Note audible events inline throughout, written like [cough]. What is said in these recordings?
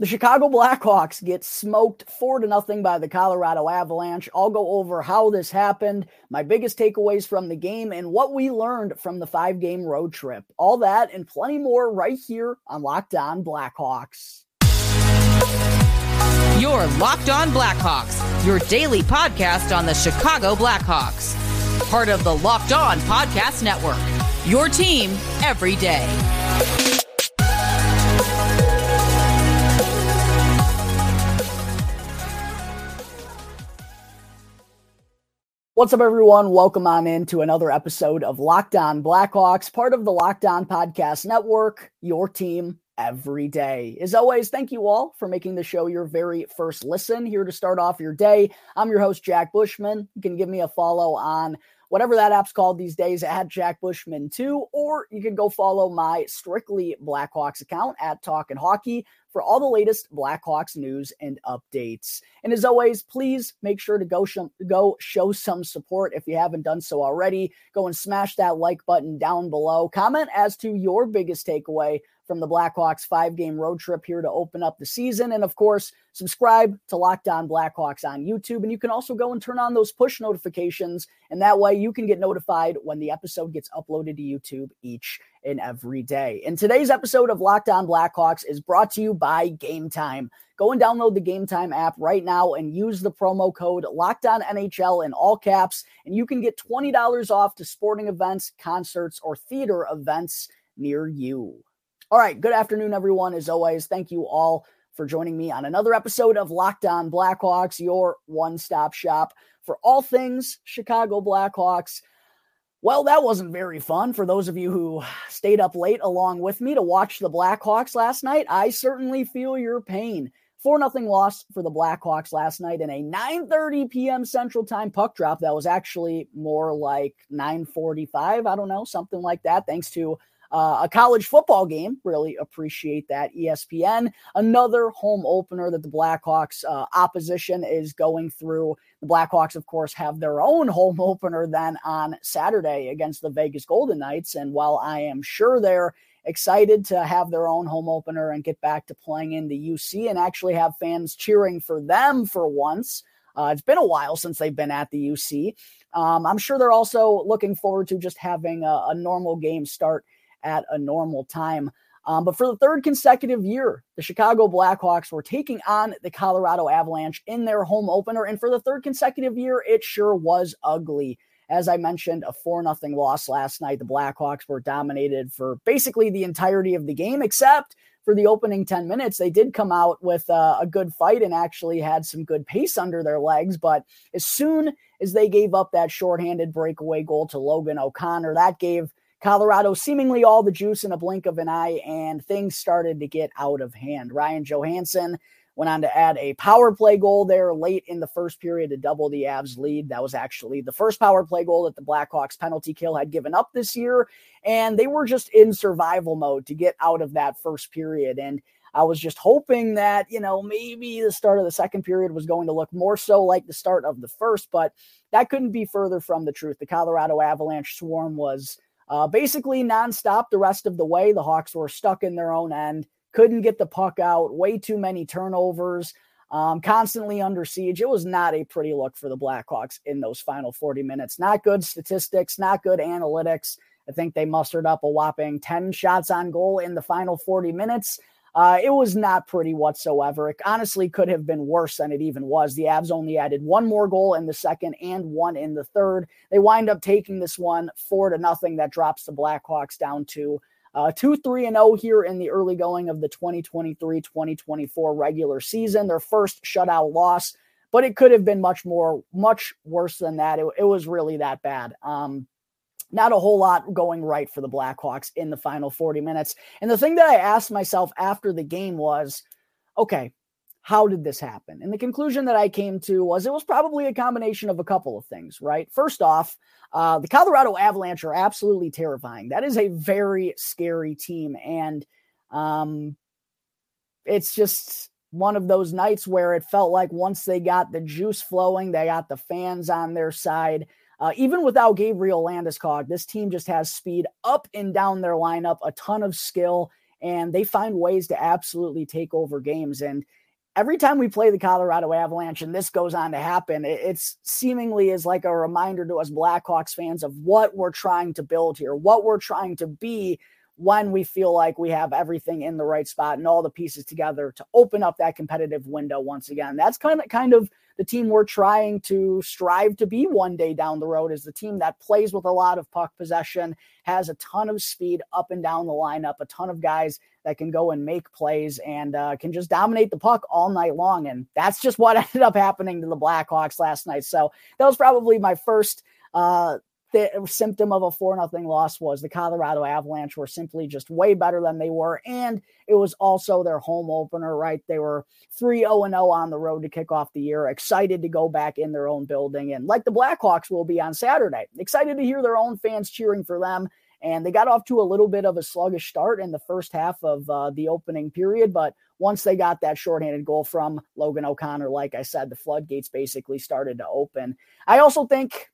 The Chicago Blackhawks get smoked four to nothing by the Colorado Avalanche. I'll go over how this happened, my biggest takeaways from the game, and what we learned from the five game road trip. All that and plenty more right here on Locked On Blackhawks. Your Locked On Blackhawks, your daily podcast on the Chicago Blackhawks. Part of the Locked On Podcast Network. Your team every day. What's up, everyone? Welcome on in to another episode of Locked On Blackhawks, part of the Locked On Podcast Network, your team every day. As always, thank you all for making the show your very first listen here to start off your day. I'm your host, Jack Bushman. You can give me a follow on whatever that app's called these days at Jack Bushman 2, or you can go follow my strictly Blackhawks account at Talk and Hockey for all the latest Blackhawks news and updates. And as always, please make sure to go go show some support if you haven't done so already. Go and smash that like button down below. Comment as to your biggest takeaway from the Blackhawks five game road trip here to open up the season. And of course, subscribe to Locked On Blackhawks on YouTube. And you can also go and turn on those push notifications. And that way you can get notified when the episode gets uploaded to YouTube each and every day. And today's episode of Locked On Blackhawks is brought to you by Game Time. Go and download the Game Time app right now and use the promo code Locked On NHL in all caps. And you can get $20 off to sporting events, concerts, or theater events near you. All right. Good afternoon, everyone. As always, thank you all for joining me on another episode of Locked On Blackhawks, your one stop shop for all things Chicago Blackhawks. Well, that wasn't very fun for those of you who stayed up late along with me to watch the Blackhawks last night. I certainly feel your pain. 4 nothing loss for the Blackhawks last night in a 9:30 p.m. Central Time puck drop that was actually more like 9:45, I don't know, something like that thanks to uh, a college football game. Really appreciate that. ESPN, another home opener that the Blackhawks uh, opposition is going through. The Blackhawks, of course, have their own home opener then on Saturday against the Vegas Golden Knights. And while I am sure they're excited to have their own home opener and get back to playing in the UC and actually have fans cheering for them for once. Uh, it's been a while since they've been at the UC. Um, I'm sure they're also looking forward to just having a, a normal game start at a normal time. Um, but for the third consecutive year, the Chicago Blackhawks were taking on the Colorado Avalanche in their home opener. And for the third consecutive year, it sure was ugly. As I mentioned, a 4 0 loss last night. The Blackhawks were dominated for basically the entirety of the game, except for the opening 10 minutes. They did come out with uh, a good fight and actually had some good pace under their legs. But as soon as they gave up that shorthanded breakaway goal to Logan O'Connor, that gave Colorado seemingly all the juice in a blink of an eye, and things started to get out of hand. Ryan Johansen went on to add a power play goal there late in the first period to double the Avs lead. That was actually the first power play goal that the Blackhawks penalty kill had given up this year. And they were just in survival mode to get out of that first period. And I was just hoping that, you know, maybe the start of the second period was going to look more so like the start of the first, but that couldn't be further from the truth. The Colorado Avalanche swarm was uh, basically nonstop the rest of the way. The Hawks were stuck in their own end, couldn't get the puck out, way too many turnovers, um, constantly under siege. It was not a pretty look for the Blackhawks in those final 40 minutes. Not good statistics, not good analytics. I think they mustered up a whopping 10 shots on goal in the final 40 minutes. Uh, it was not pretty whatsoever. It honestly could have been worse than it even was. The Avs only added one more goal in the second and one in the third. They wind up taking this one four to nothing. That drops the Blackhawks down to uh, 2 3 and 0 here in the early going of the 2023 2024 regular season. Their first shutout loss, but it could have been much more, much worse than that. It, it was really that bad. Um, not a whole lot going right for the Blackhawks in the final 40 minutes. And the thing that I asked myself after the game was, okay, how did this happen? And the conclusion that I came to was it was probably a combination of a couple of things, right? First off, uh, the Colorado Avalanche are absolutely terrifying. That is a very scary team. And um, it's just one of those nights where it felt like once they got the juice flowing, they got the fans on their side. Uh, even without Gabriel Landeskog, this team just has speed up and down their lineup, a ton of skill, and they find ways to absolutely take over games. And every time we play the Colorado Avalanche and this goes on to happen, it's seemingly is like a reminder to us Blackhawks fans of what we're trying to build here, what we're trying to be when we feel like we have everything in the right spot and all the pieces together to open up that competitive window once again. That's kind of kind of the team we're trying to strive to be one day down the road is the team that plays with a lot of puck possession, has a ton of speed up and down the lineup, a ton of guys that can go and make plays and uh, can just dominate the puck all night long. And that's just what [laughs] ended up happening to the Blackhawks last night. So that was probably my first uh, the symptom of a 4 nothing loss was the Colorado Avalanche were simply just way better than they were. And it was also their home opener, right? They were 3 0 0 on the road to kick off the year, excited to go back in their own building. And like the Blackhawks will be on Saturday, excited to hear their own fans cheering for them. And they got off to a little bit of a sluggish start in the first half of uh, the opening period. But once they got that shorthanded goal from Logan O'Connor, like I said, the floodgates basically started to open. I also think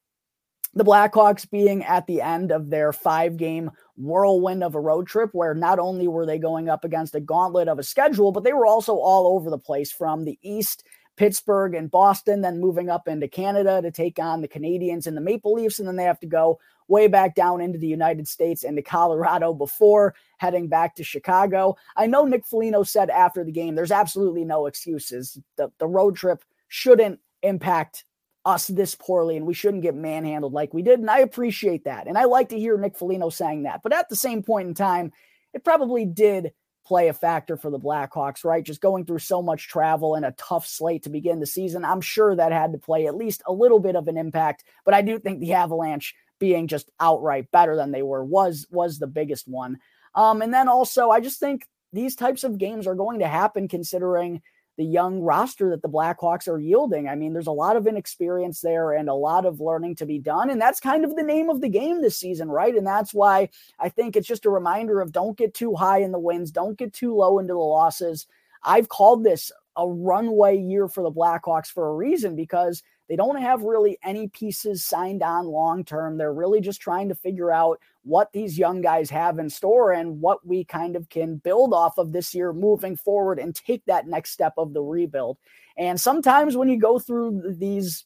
the Blackhawks being at the end of their five game whirlwind of a road trip, where not only were they going up against a gauntlet of a schedule, but they were also all over the place from the East, Pittsburgh and Boston, then moving up into Canada to take on the Canadiens and the Maple Leafs. And then they have to go way back down into the United States and to Colorado before heading back to Chicago. I know Nick Foligno said after the game, there's absolutely no excuses. The, the road trip shouldn't impact us this poorly and we shouldn't get manhandled like we did. And I appreciate that. And I like to hear Nick Foligno saying that. But at the same point in time, it probably did play a factor for the Blackhawks, right? Just going through so much travel and a tough slate to begin the season. I'm sure that had to play at least a little bit of an impact. But I do think the Avalanche being just outright better than they were was was the biggest one. Um, and then also I just think these types of games are going to happen considering the young roster that the Blackhawks are yielding. I mean, there's a lot of inexperience there and a lot of learning to be done. And that's kind of the name of the game this season, right? And that's why I think it's just a reminder of don't get too high in the wins, don't get too low into the losses. I've called this a runway year for the Blackhawks for a reason because they don't have really any pieces signed on long term. They're really just trying to figure out what these young guys have in store and what we kind of can build off of this year moving forward and take that next step of the rebuild. And sometimes when you go through these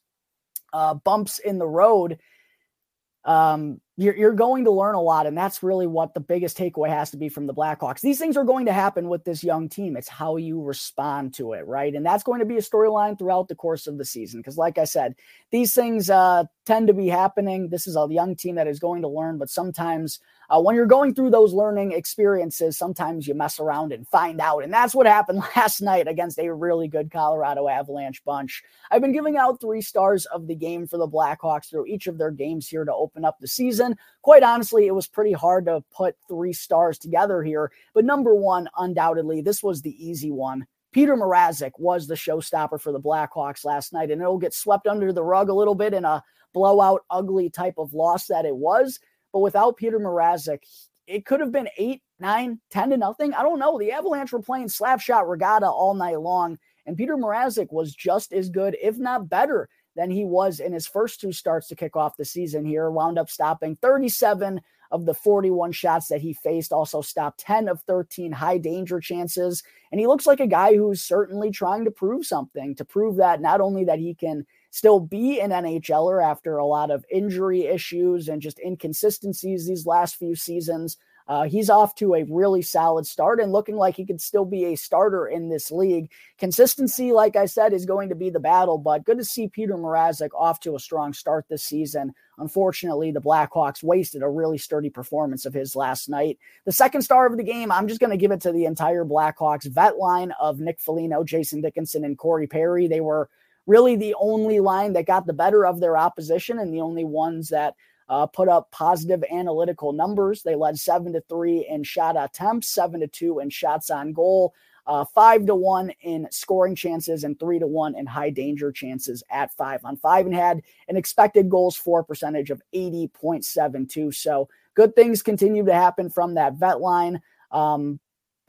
uh, bumps in the road, um, you're, you're going to learn a lot. And that's really what the biggest takeaway has to be from the Blackhawks. These things are going to happen with this young team. It's how you respond to it, right? And that's going to be a storyline throughout the course of the season. Because, like I said, these things uh, tend to be happening. This is a young team that is going to learn, but sometimes uh, when you're going through those learning experiences, sometimes you mess around and find out. And that's what happened [laughs] last night against a really good Colorado Avalanche bunch. I've been giving out three stars of the game for the Blackhawks through each of their games here to open up the season. Quite honestly, it was pretty hard to put three stars together here. But number one, undoubtedly, this was the easy one. Peter Mrazek was the showstopper for the Blackhawks last night, and it'll get swept under the rug a little bit in a blowout, ugly type of loss that it was. But without Peter Mrazek, it could have been eight, nine, ten to nothing. I don't know. The Avalanche were playing slapshot regatta all night long, and Peter Mrazek was just as good, if not better, than he was in his first two starts to kick off the season here. Wound up stopping 37 of the 41 shots that he faced, also stopped 10 of 13 high danger chances. And he looks like a guy who's certainly trying to prove something, to prove that not only that he can still be an NHLer after a lot of injury issues and just inconsistencies these last few seasons. Uh, he's off to a really solid start and looking like he could still be a starter in this league. Consistency, like I said, is going to be the battle, but good to see Peter Mrazek off to a strong start this season. Unfortunately, the Blackhawks wasted a really sturdy performance of his last night. The second star of the game, I'm just going to give it to the entire Blackhawks vet line of Nick Foligno, Jason Dickinson, and Corey Perry. They were really the only line that got the better of their opposition and the only ones that uh, put up positive analytical numbers. They led seven to three in shot attempts, seven to two in shots on goal, uh, five to one in scoring chances, and three to one in high danger chances at five on five, and had an expected goals for percentage of 80.72. So good things continue to happen from that vet line. Um,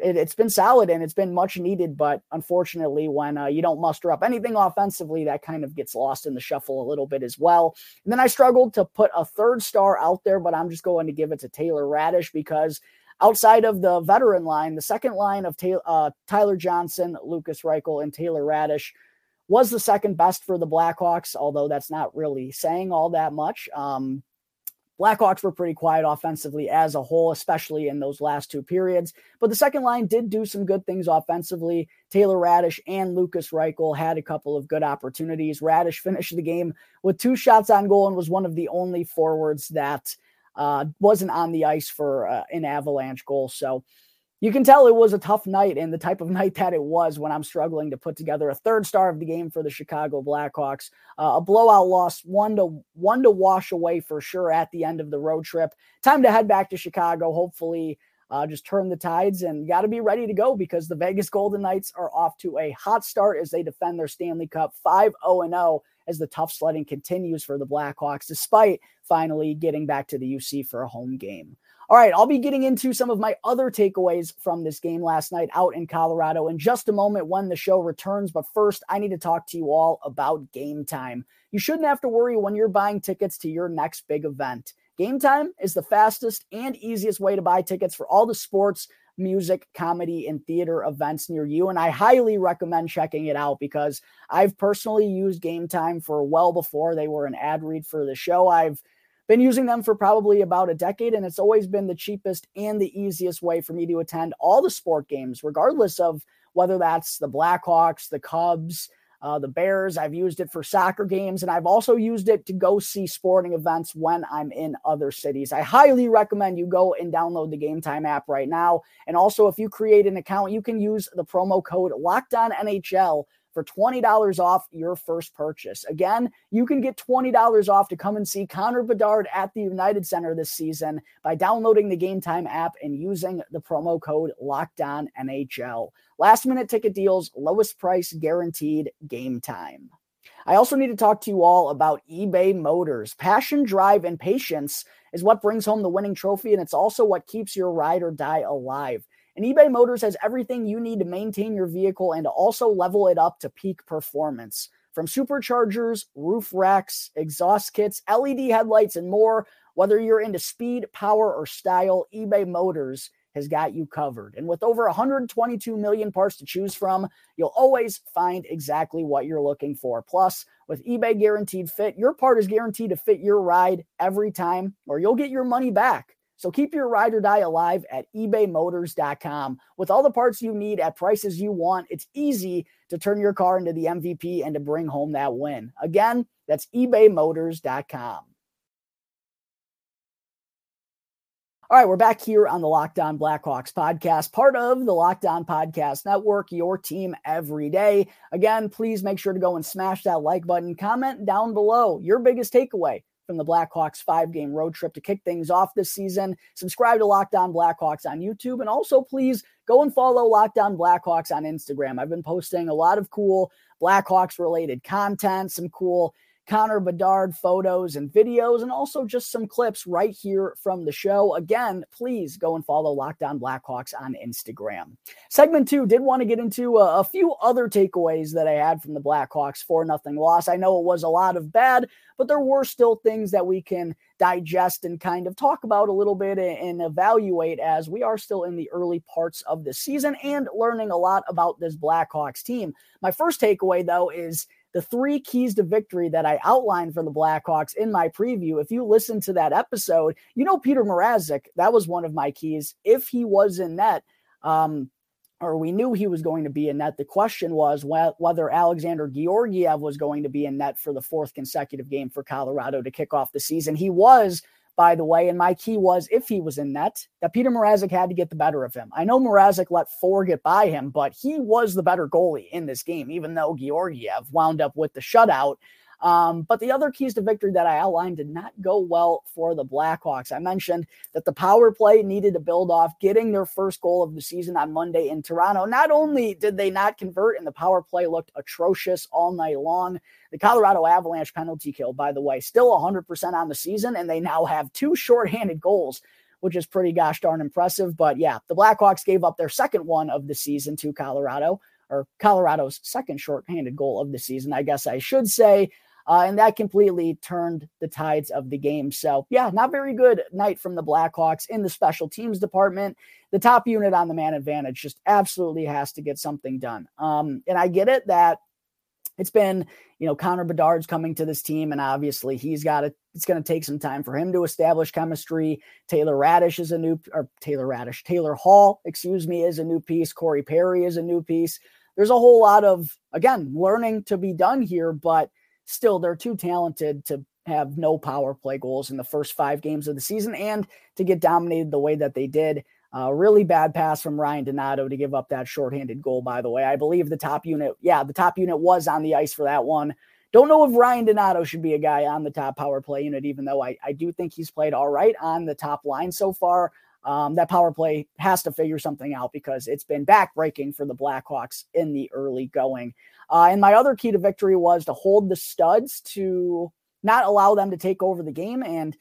it, has been solid and it's been much needed. But unfortunately, when uh, you don't muster up anything offensively, that kind of gets lost in the shuffle a little bit as well. And then I struggled to put a third star out there, but I'm just going to give it to Taylor Raddysh because outside of the veteran line, the second line of Taylor, uh, Tyler Johnson, Lucas Reichel, and Taylor Raddysh was the second best for the Blackhawks, although that's not really saying all that much. Um, Blackhawks were pretty quiet offensively as a whole, especially in those last two periods. But the second line did do some good things offensively. Taylor Raddysh and Lucas Reichel had a couple of good opportunities. Raddysh finished the game with two shots on goal and was one of the only forwards that uh, wasn't on the ice for uh, an Avalanche goal. So you can tell it was a tough night and the type of [laughs] night that it was when I'm struggling to put together a third star of the game for the Chicago Blackhawks. Uh, a blowout loss, one to one to wash away for sure at the end of the road trip. Time to head back to Chicago. Hopefully, uh, just turn the tides and got to be ready to go because the Vegas Golden Knights are off to a hot start as they defend their Stanley Cup 5 0 0 as the tough sledding continues for the Blackhawks, despite finally getting back to the UC for a home game. All right, I'll be getting into some of my other takeaways from this game last night out in Colorado in just a moment when the show returns. But first, I need to talk to you all about game time. You shouldn't have to worry when you're buying tickets to your next big event. Game time is the fastest and easiest way to buy tickets for all the sports, music, comedy, and theater events near you. And I highly recommend checking it out because I've personally used Game Time for well before they were an ad read for the show. I've been using them for probably about a decade, and it's always been the cheapest and the easiest way for me to attend all the sport games, regardless of whether that's the Blackhawks, the Cubs, uh, the Bears. I've used it for soccer games, and I've also used it to go see sporting events when I'm in other cities. I highly recommend you go and download the Game Time app right now. And also, if you create an account, you can use the promo code Locked On NHL for $20 off your first purchase. Again, you can get $20 off to come and see Connor Bedard at the United Center this season by downloading the Game Time app and using the promo code Locked NHL. Last minute ticket deals, lowest price guaranteed game time. I also need to talk to you all about eBay Motors. Passion, drive, and patience is what brings home the winning trophy, and it's also what keeps your ride or die alive. And eBay Motors has everything you need to maintain your vehicle and also level it up to peak performance. From superchargers, roof racks, exhaust kits, LED headlights, and more, whether you're into speed, power, or style, eBay Motors has got you covered. And with over 122 million parts to choose from, you'll always find exactly what you're looking for. Plus, with eBay Guaranteed Fit, your part is guaranteed to fit your ride every time, or you'll get your money back. So keep your ride or die alive at ebaymotors.com. With all the parts you need at prices you want, it's easy to turn your car into the MVP and to bring home that win. Again, that's ebaymotors.com. All right, we're back here on the Locked On Blackhawks podcast, part of the Locked On Podcast Network, your team every day. Again, please make sure to go and smash that like button. Comment down below your biggest takeaway from the Blackhawks five game road trip to kick things off this season. Subscribe to Locked On Blackhawks on YouTube and also please go and follow Locked On Blackhawks on Instagram. I've been posting a lot of cool Blackhawks related content, some cool Connor Bedard photos and videos, and also just some clips right here from the show. Again, please go and follow Locked On Blackhawks on Instagram. Segment two did want to get into a, a few other takeaways that I had from the Blackhawks for nothing loss. I know it was a lot of bad, but there were still things that we can digest and kind of talk about a little bit and evaluate as we are still in the early parts of the season and learning a lot about this Blackhawks team. My first takeaway, though, is the three keys to victory that I outlined for the Blackhawks in my preview. If you listen to that episode, you know Peter Mrazek, that was one of my keys. If he was in net, um, or we knew he was going to be in net. The question was whether Alexander Georgiev was going to be in net for the fourth consecutive game for Colorado to kick off the season. He was, by the way. And my key was if he was in net, that Peter Mrazek had to get the better of him. I know Mrazek let four get by him, but he was the better goalie in this game, even though Georgiev wound up with the shutout. Um, but the other keys to victory that I outlined did not go well for the Blackhawks. I mentioned that the power play needed to build off getting their first goal of the season on Monday in Toronto. Not only did they not convert, and the power play looked atrocious all night long, the Colorado Avalanche penalty kill, by the way, still 100% on the season, and they now have two shorthanded goals which is pretty gosh darn impressive. But yeah, the Blackhawks gave up their second one of the season to Colorado, or Colorado's second shorthanded goal of the season, I guess I should say. Uh, and that completely turned the tides of the game. So, yeah, not very good night from the Blackhawks in the special teams department. The top unit on the man advantage just absolutely has to get something done. Um, and I get it that it's been, you know, Connor Bedard's coming to this team, and obviously he's got to, it's going to take some time for him to establish chemistry. Taylor Raddysh is a new, or Taylor Raddysh, Taylor Hall, excuse me, is a new piece. Corey Perry is a new piece. There's a whole lot of, again, learning to be done here, but still they're too talented to have no power play goals in the first five games of the season and to get dominated the way that they did. Uh, really bad pass from Ryan Donato to give up that shorthanded goal, by the way. I believe the top unit, yeah, the top unit was on the ice for that one. Don't know if Ryan Donato should be a guy on the top power play unit, even though I, I do think he's played all right on the top line so far. Um, that power play has to figure something out because it's been backbreaking for the Blackhawks in the early going. Uh, and my other key to victory was to hold the studs to not allow them to take over the game. And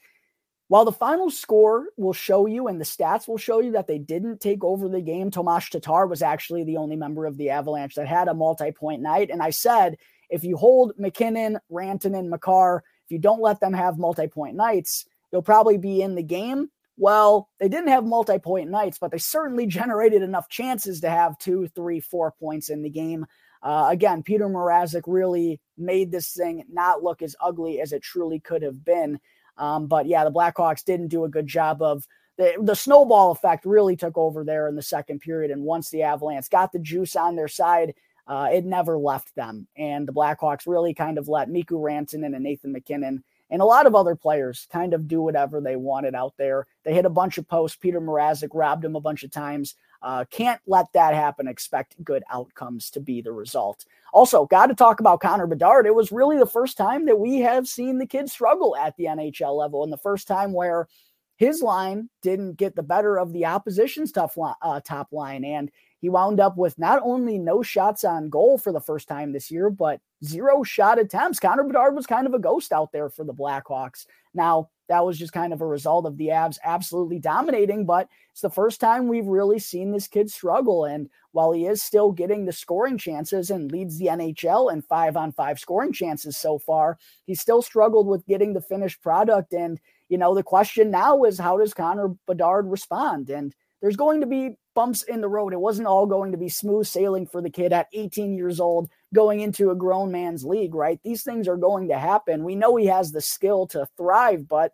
while the final score will show you and the stats will show you that they didn't take over the game, Tomas Tatar was actually the only member of the Avalanche that had a multi point night. And I said, if you hold MacKinnon, Rantanen, Makar, if you don't let them have multi point nights, you'll probably be in the game. Well, they didn't have multi point nights, but they certainly generated enough chances to have two, three, four points in the game. Uh, again, Peter Mrazek really made this thing not look as ugly as it truly could have been. Um, but yeah, the Blackhawks didn't do a good job of the, the snowball effect really took over there in the second period. And once the Avalanche got the juice on their side, uh, it never left them. And the Blackhawks really kind of let Mikko Rantanen and Nathan MacKinnon and a lot of other players kind of do whatever they wanted out there. They hit a bunch of posts. Peter Mrazek robbed him a bunch of times. Uh, can't let that happen. Expect good outcomes to be the result. Also, got to talk about Connor Bedard. It was really the first time that we have seen the kid struggle at the NHL level, and the first time where his line didn't get the better of the opposition's tough line, uh, top line, and he wound up with not only no shots on goal for the first time this year, but zero shot attempts. Connor Bedard was kind of a ghost out there for the Blackhawks. Now, that was just kind of a result of the Avs absolutely dominating, but it's the first time we've really seen this kid struggle. And while he is still getting the scoring chances and leads the NHL in five on five scoring chances so far, he still struggled with getting the finished product. And, you know, the question now is how does Connor Bedard respond? And there's going to be bumps in the road. It wasn't all going to be smooth sailing for the kid at 18 years old going into a grown man's league, right? These things are going to happen. We know he has the skill to thrive, but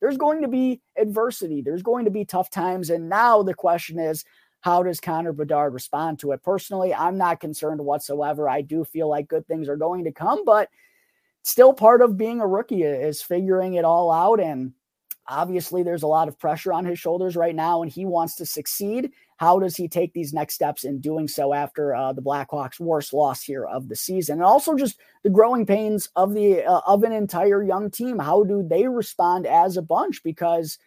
there's going to be adversity. There's going to be tough times. And now the question is, how does Connor Bedard respond to it? Personally, I'm not concerned whatsoever. I do feel like good things are going to come, but still part of being a rookie is figuring it all out and Obviously, there's a lot of pressure on his shoulders right now, and he wants to succeed. How does he take these next steps in doing so after uh, the Blackhawks' worst loss here of the season, and also just the growing pains of the uh, of an entire young team? How do they respond as a bunch? Because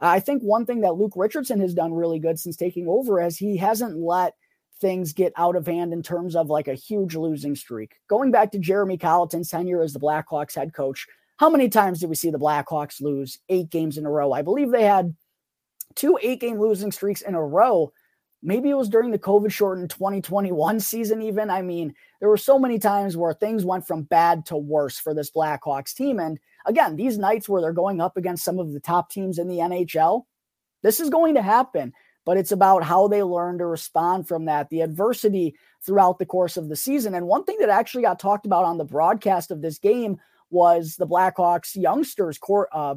I think one thing that Luke Richardson has done really good since taking over is he hasn't let things get out of hand in terms of like a huge losing streak. Going back to Jeremy Colliton's tenure as the Blackhawks head coach, how many times did we see the Blackhawks lose eight games in a row? I believe they had two eight game losing streaks in a row. Maybe it was during the COVID shortened 2021 season, even. I mean, there were so many times where things went from bad to worse for this Blackhawks team. And again, these nights where they're going up against some of the top teams in the NHL, this is going to happen. But it's about how they learn to respond from that, the adversity throughout the course of the season. And one thing that actually got talked about on the broadcast of this game was the Blackhawks youngsters, uh,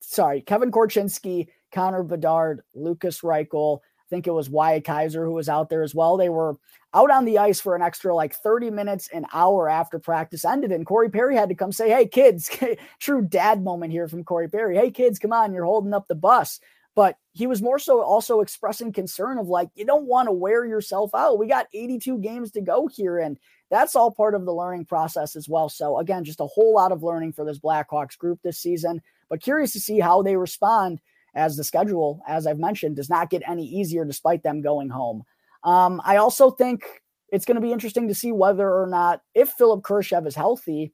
sorry, Kevin Korchinski, Connor Bedard, Lucas Reichel. I think it was Wyatt Kaiser who was out there as well. They were out on the ice for an extra like 30 minutes, an hour after practice ended. And Corey Perry had to come say, Hey, kids, [laughs] true dad moment here from Corey Perry. Hey, kids, come on, you're holding up the bus. But he was more so also expressing concern of like, you don't want to wear yourself out. We got 82 games to go here. And that's all part of the learning process as well. So, again, just a whole lot of learning for this Blackhawks group this season, but curious to see how they respond as the schedule, as I've mentioned, does not get any easier despite them going home. Um, I also think it's going to be interesting to see whether or not, if Philipp Kurashev is healthy,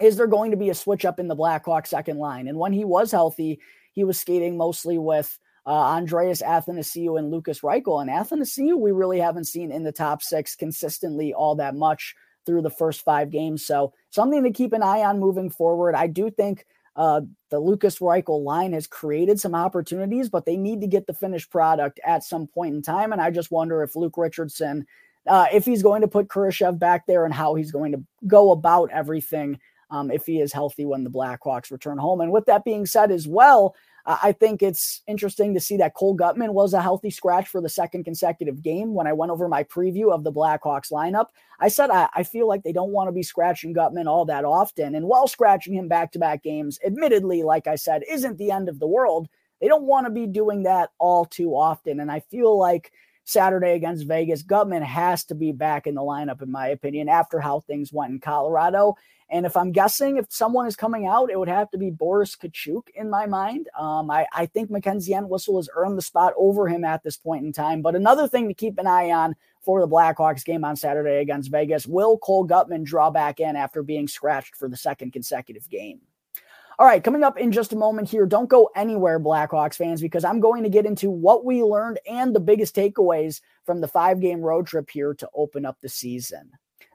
is there going to be a switch up in the Blackhawks second line? And when he was healthy, he was skating mostly with uh, Andreas Athanasiou and Lucas Reichel. And Athanasiou, we really haven't seen in the top six consistently all that much through the first five games. So something to keep an eye on moving forward. I do think uh, the Lucas Reichel line has created some opportunities, but they need to get the finished product at some point in time. And I just wonder if Luke Richardson, uh, if he's going to put Kurashev back there and how he's going to go about everything um, if he is healthy when the Blackhawks return home. And with that being said, as well, I think it's interesting to see that Cole Guttman was a healthy scratch for the second consecutive game. When I went over my preview of the Blackhawks lineup, I said I, I feel like they don't want to be scratching Guttman all that often. And while scratching him back to back games, admittedly, like I said, isn't the end of the world, they don't want to be doing that all too often. And I feel like Saturday against Vegas, Guttman has to be back in the lineup, in my opinion, after how things went in Colorado. And if I'm guessing, if someone is coming out, it would have to be Boris Katchouk in my mind. Um, I, I think Mackenzie Entwistle has earned the spot over him at this point in time. But another thing to keep an eye on for the Blackhawks game on Saturday against Vegas will Cole Guttman draw back in after being scratched for the second consecutive game? All right, coming up in just a moment here, don't go anywhere, Blackhawks fans, because I'm going to get into what we learned and the biggest takeaways from the five game road trip here to open up the season.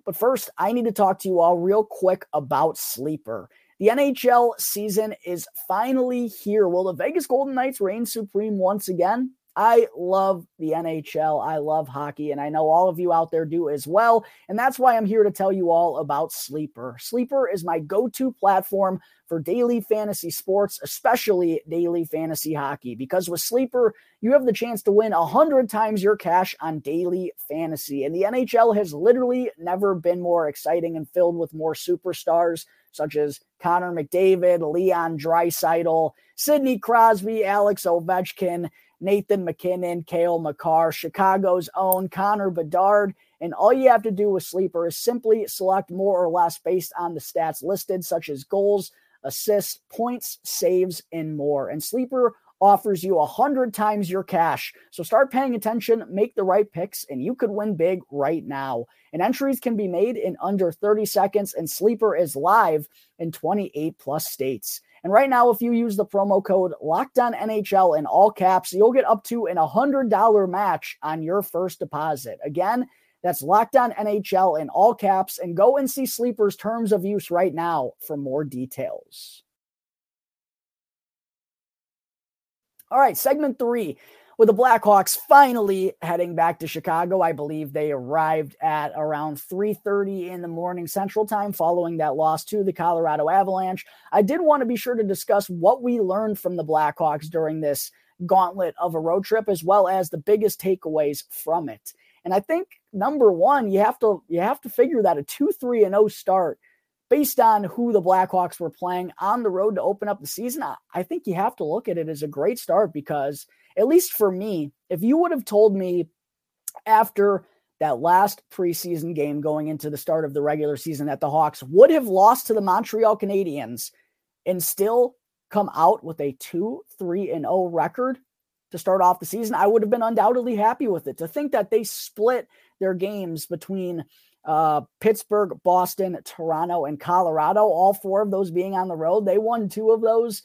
But first, I need to talk to you all real quick about Sleeper. The NHL season is finally here. Will the Vegas Golden Knights reign supreme once again? I love the NHL. I love hockey, and I know all of you out there do as well. And that's why I'm here to tell you all about Sleeper. Sleeper is my go to platform for daily fantasy sports, especially daily fantasy hockey. Because with Sleeper, you have the chance to win 100 times your cash on daily fantasy. And the NHL has literally never been more exciting and filled with more superstars such as Connor McDavid, Leon Draisaitl, Sidney Crosby, Alex Ovechkin, Nathan MacKinnon, Cale Makar, Chicago's own Connor Bedard. And all you have to do with Sleeper is simply select more or less based on the stats listed, such as goals, assists, points, saves, and more. And Sleeper offers you a hundred times your cash. So start paying attention, make the right picks, and you could win big right now. And entries can be made in under 30 seconds, and Sleeper is live in 28 plus states. And right now, if you use the promo code Locked On NHL in all caps, you'll get up to an $100 match on your first deposit. Again, that's Locked On NHL in all caps. And go and see Sleeper's terms of use right now for more details. All right, segment three. With the Blackhawks finally heading back to Chicago, I believe they arrived at around 3:30 in the morning Central Time following that loss to the Colorado Avalanche. I did want to be sure to discuss what we learned from the Blackhawks during this gauntlet of a road trip as well as the biggest takeaways from it. And I think number one, you have to you have to figure that a 2-3 and 0 start based on who the Blackhawks were playing on the road to open up the season, I think you have to look at it as a great start because, at least for me, if you would have told me after that last preseason game going into the start of the regular season that the Hawks would have lost to the Montreal Canadiens and still come out with a 2 3 and 0 record, to start off the season, I would have been undoubtedly happy with it. To think that they split their games between uh, Pittsburgh, Boston, Toronto, and Colorado, all four of those being on the road, they won two of those.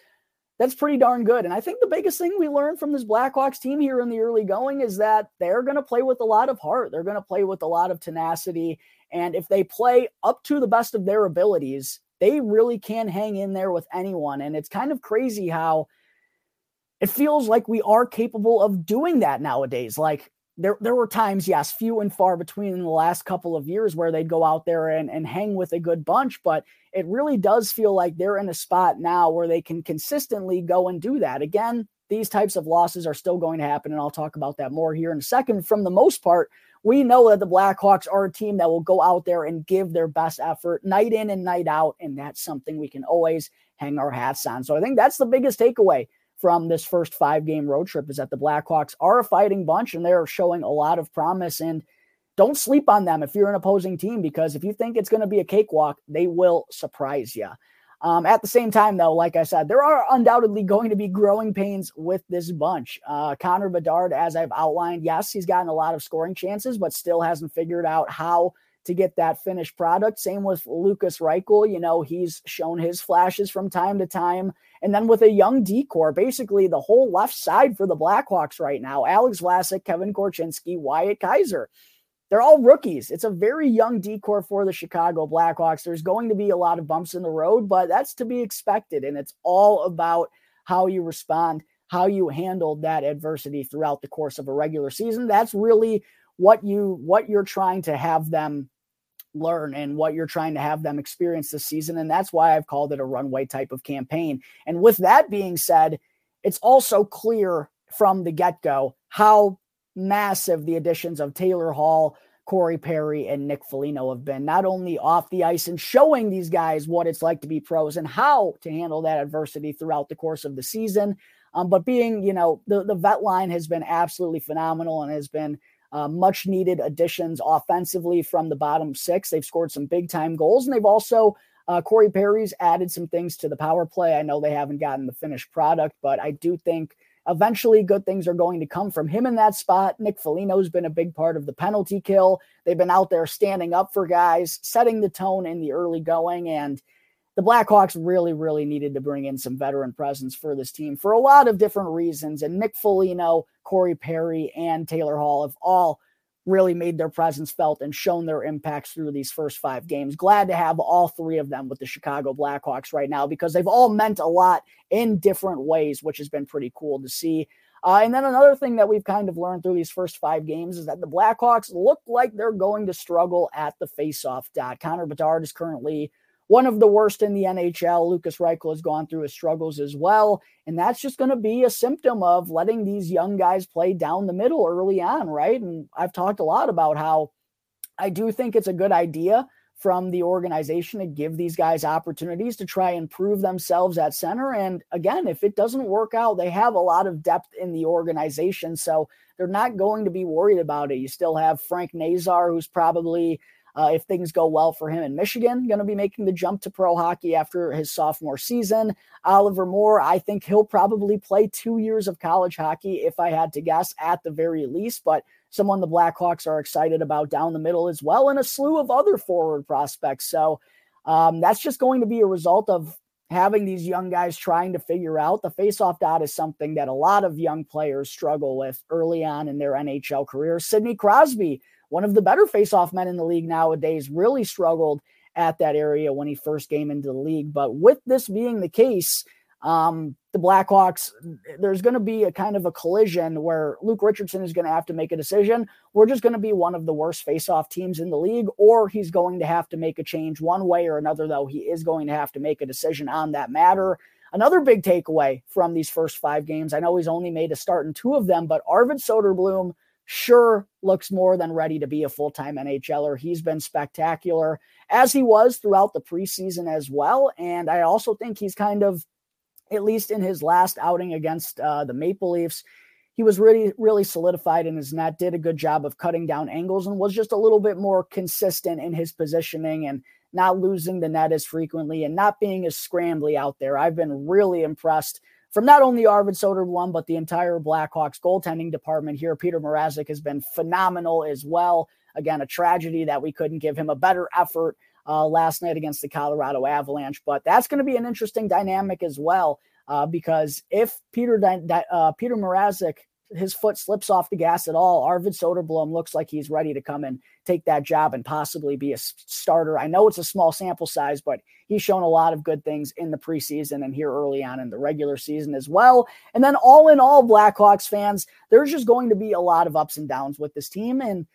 That's pretty darn good. And I think the biggest thing we learned from this Blackhawks team here in the early going is that they're going to play with a lot of heart. They're going to play with a lot of tenacity. And if they play up to the best of their abilities, they really can hang in there with anyone. And it's kind of crazy how it feels like we are capable of doing that nowadays. Like there, there were times, yes, few and far between in the last couple of years where they'd go out there and, and hang with a good bunch, but it really does feel like they're in a spot now where they can consistently go and do that. Again, these types of losses are still going to happen, and I'll talk about that more here in a second. From the most part, we know that the Blackhawks are a team that will go out there and give their best effort night in and night out, and that's something we can always hang our hats on. So I think that's the biggest takeaway from this first five game road trip is that the Blackhawks are a fighting bunch and they're showing a lot of promise. And don't sleep on them if you're an opposing team, because if you think it's going to be a cakewalk, they will surprise you. Um, at the same time, though, like I said, there are undoubtedly going to be growing pains with this bunch. Uh, Connor Bedard, as I've outlined, yes, he's gotten a lot of scoring chances, but still hasn't figured out how to get that finished product. Same with Lucas Reichel. You know, he's shown his flashes from time to time. And then with a young D-corps, basically the whole left side for the Blackhawks right now Alex Vlasic, Kevin Korchinski, Wyatt Kaiser. they're all rookies. It's a very young D-corps for the Chicago Blackhawks. There's going to be a lot of bumps in the road, but that's to be expected. And it's all about how you respond, how you handle that adversity throughout the course of a regular season. That's really what you what you're trying to have them learn and what you're trying to have them experience this season. And that's why I've called it a runway type of campaign. And with that being said, it's also clear from the get go how massive the additions of Taylor Hall, Corey Perry, and Nick Foligno have been, not only off the ice and showing these guys what it's like to be pros and how to handle that adversity throughout the course of the season. Um, but being, you know, the, the vet line has been absolutely phenomenal and has been uh, much needed additions offensively from the bottom six. They've scored some big time goals and they've also, uh, Corey Perry's added some things to the power play. I know they haven't gotten the finished product, but I do think eventually good things are going to come from him in that spot. Nick Foligno's been a big part of the penalty kill. They've been out there standing up for guys, setting the tone in the early going. And the Blackhawks really, really needed to bring in some veteran presence for this team for a lot of different reasons. And Nick Foligno, Corey Perry, and Taylor Hall have all really made their presence felt and shown their impacts through these first five games. Glad to have all three of them with the Chicago Blackhawks right now because they've all meant a lot in different ways, which has been pretty cool to see. Uh, and then another thing that we've kind of learned through these first five games is that the Blackhawks look like they're going to struggle at the faceoff dot. Connor Bedard is currently one of the worst in the NHL. Lucas Reichel has gone through his struggles as well. And that's just going to be a symptom of letting these young guys play down the middle early on, right? And I've talked a lot about how I do think it's a good idea from the organization to give these guys opportunities to try and prove themselves at center. And again, if it doesn't work out, they have a lot of depth in the organization. So they're not going to be worried about it. You still have Frank Nazar, who's probably uh, if things go well for him in Michigan, going to be making the jump to pro hockey after his sophomore season. Oliver Moore, I think he'll probably play two years of college hockey, if I had to guess, at the very least. But someone the Blackhawks are excited about down the middle as well, and a slew of other forward prospects. So um, that's just going to be a result of having these young guys trying to figure out the faceoff dot is something that a lot of young players struggle with early on in their NHL career. Sidney Crosby one of the better faceoff men in the league nowadays, really struggled at that area when he first came into the league. But with this being the case, um, the Blackhawks, there's going to be a kind of a collision where Luke Richardson is going to have to make a decision. We're just going to be one of the worst faceoff teams in the league, or he's going to have to make a change one way or another, though. He is going to have to make a decision on that matter. Another big takeaway from these first five games, I know he's only made a start in two of them, but Arvid Soderblom sure looks more than ready to be a full time NHLer. He's been spectacular as he was throughout the preseason as well. And I also think he's kind of, at least in his last outing against uh, the Maple Leafs, he was really, really solidified in his net, did a good job of cutting down angles, and was just a little bit more consistent in his positioning and not losing the net as frequently and not being as scrambly out there. I've been really impressed from not only Arvid Soderblom, but the entire Blackhawks goaltending department here. Peter Mrazek has been phenomenal as well. Again, a tragedy that we couldn't give him a better effort uh, last night against the Colorado Avalanche. But that's going to be an interesting dynamic as well, uh, because if Peter uh, Peter Mrazek his foot slips off the gas at all, Arvid Soderblom looks like he's ready to come and take that job and possibly be a starter. I know it's a small sample size, but he's shown a lot of good things in the preseason and here early on in the regular season as well. And then all in all, Blackhawks fans, there's just going to be a lot of ups and downs with this team. And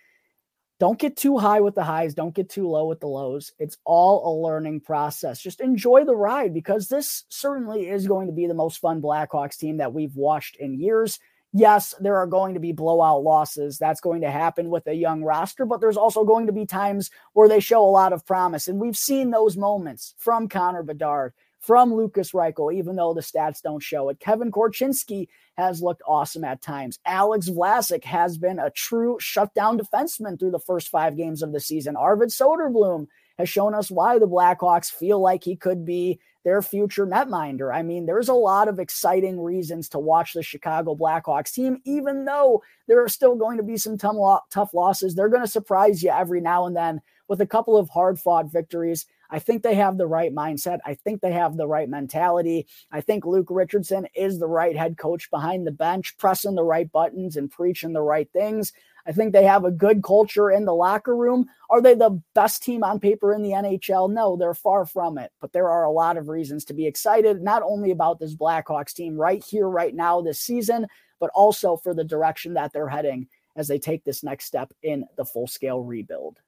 don't get too high with the highs, don't get too low with the lows. It's all a learning process. Just enjoy the ride because this certainly is going to be the most fun Blackhawks team that we've watched in years yes, there are going to be blowout losses. That's going to happen with a young roster, but there's also going to be times where they show a lot of promise. And we've seen those moments from Connor Bedard, from Lucas Reichel, even though the stats don't show it. Kevin Korchinski has looked awesome at times. Alex Vlasic has been a true shutdown defenseman through the first five games of the season. Arvid Soderblom has shown us why the Blackhawks feel like he could be their future netminder. I mean, there's a lot of exciting reasons to watch the Chicago Blackhawks team, even though there are still going to be some tough losses. They're going to surprise you every now and then with a couple of hard fought victories. I think they have the right mindset. I think they have the right mentality. I think Luke Richardson is the right head coach behind the bench, pressing the right buttons and preaching the right things. I think they have a good culture in the locker room. Are they the best team on paper in the NHL? No, they're far from it. But there are a lot of reasons to be excited, not only about this Blackhawks team right here, right now, this season, but also for the direction that they're heading as they take this next step in the full scale rebuild.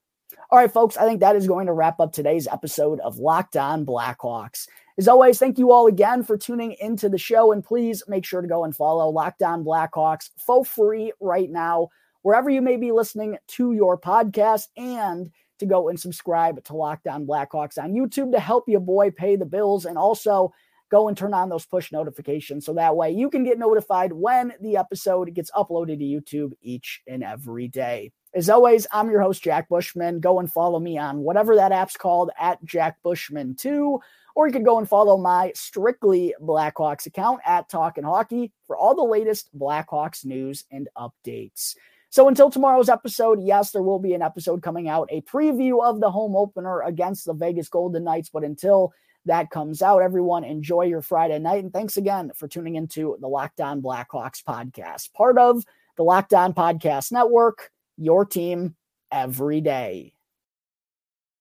All right, folks, I think that is going to wrap up today's episode of Locked On Blackhawks. As always, thank you all again for tuning into the show. And please make sure to go and follow Locked On Blackhawks for free right now, wherever you may be listening to your podcast, and to go and subscribe to Locked On Blackhawks on YouTube to help your boy pay the bills. And also, go and turn on those push notifications so that way you can get notified when the episode gets uploaded to YouTube each and every day. As always, I'm your host, Jack Bushman. Go and follow me on whatever that app's called at Jack Bushman2, or you can go and follow my strictly Blackhawks account at Talkin' Hockey for all the latest Blackhawks news and updates. So until tomorrow's episode, yes, there will be an episode coming out, a preview of the home opener against the Vegas Golden Knights. But until that comes out. Everyone, enjoy your Friday night. And thanks again for tuning into the Locked On Blackhawks podcast, part of the Locked On Podcast Network, your team every day.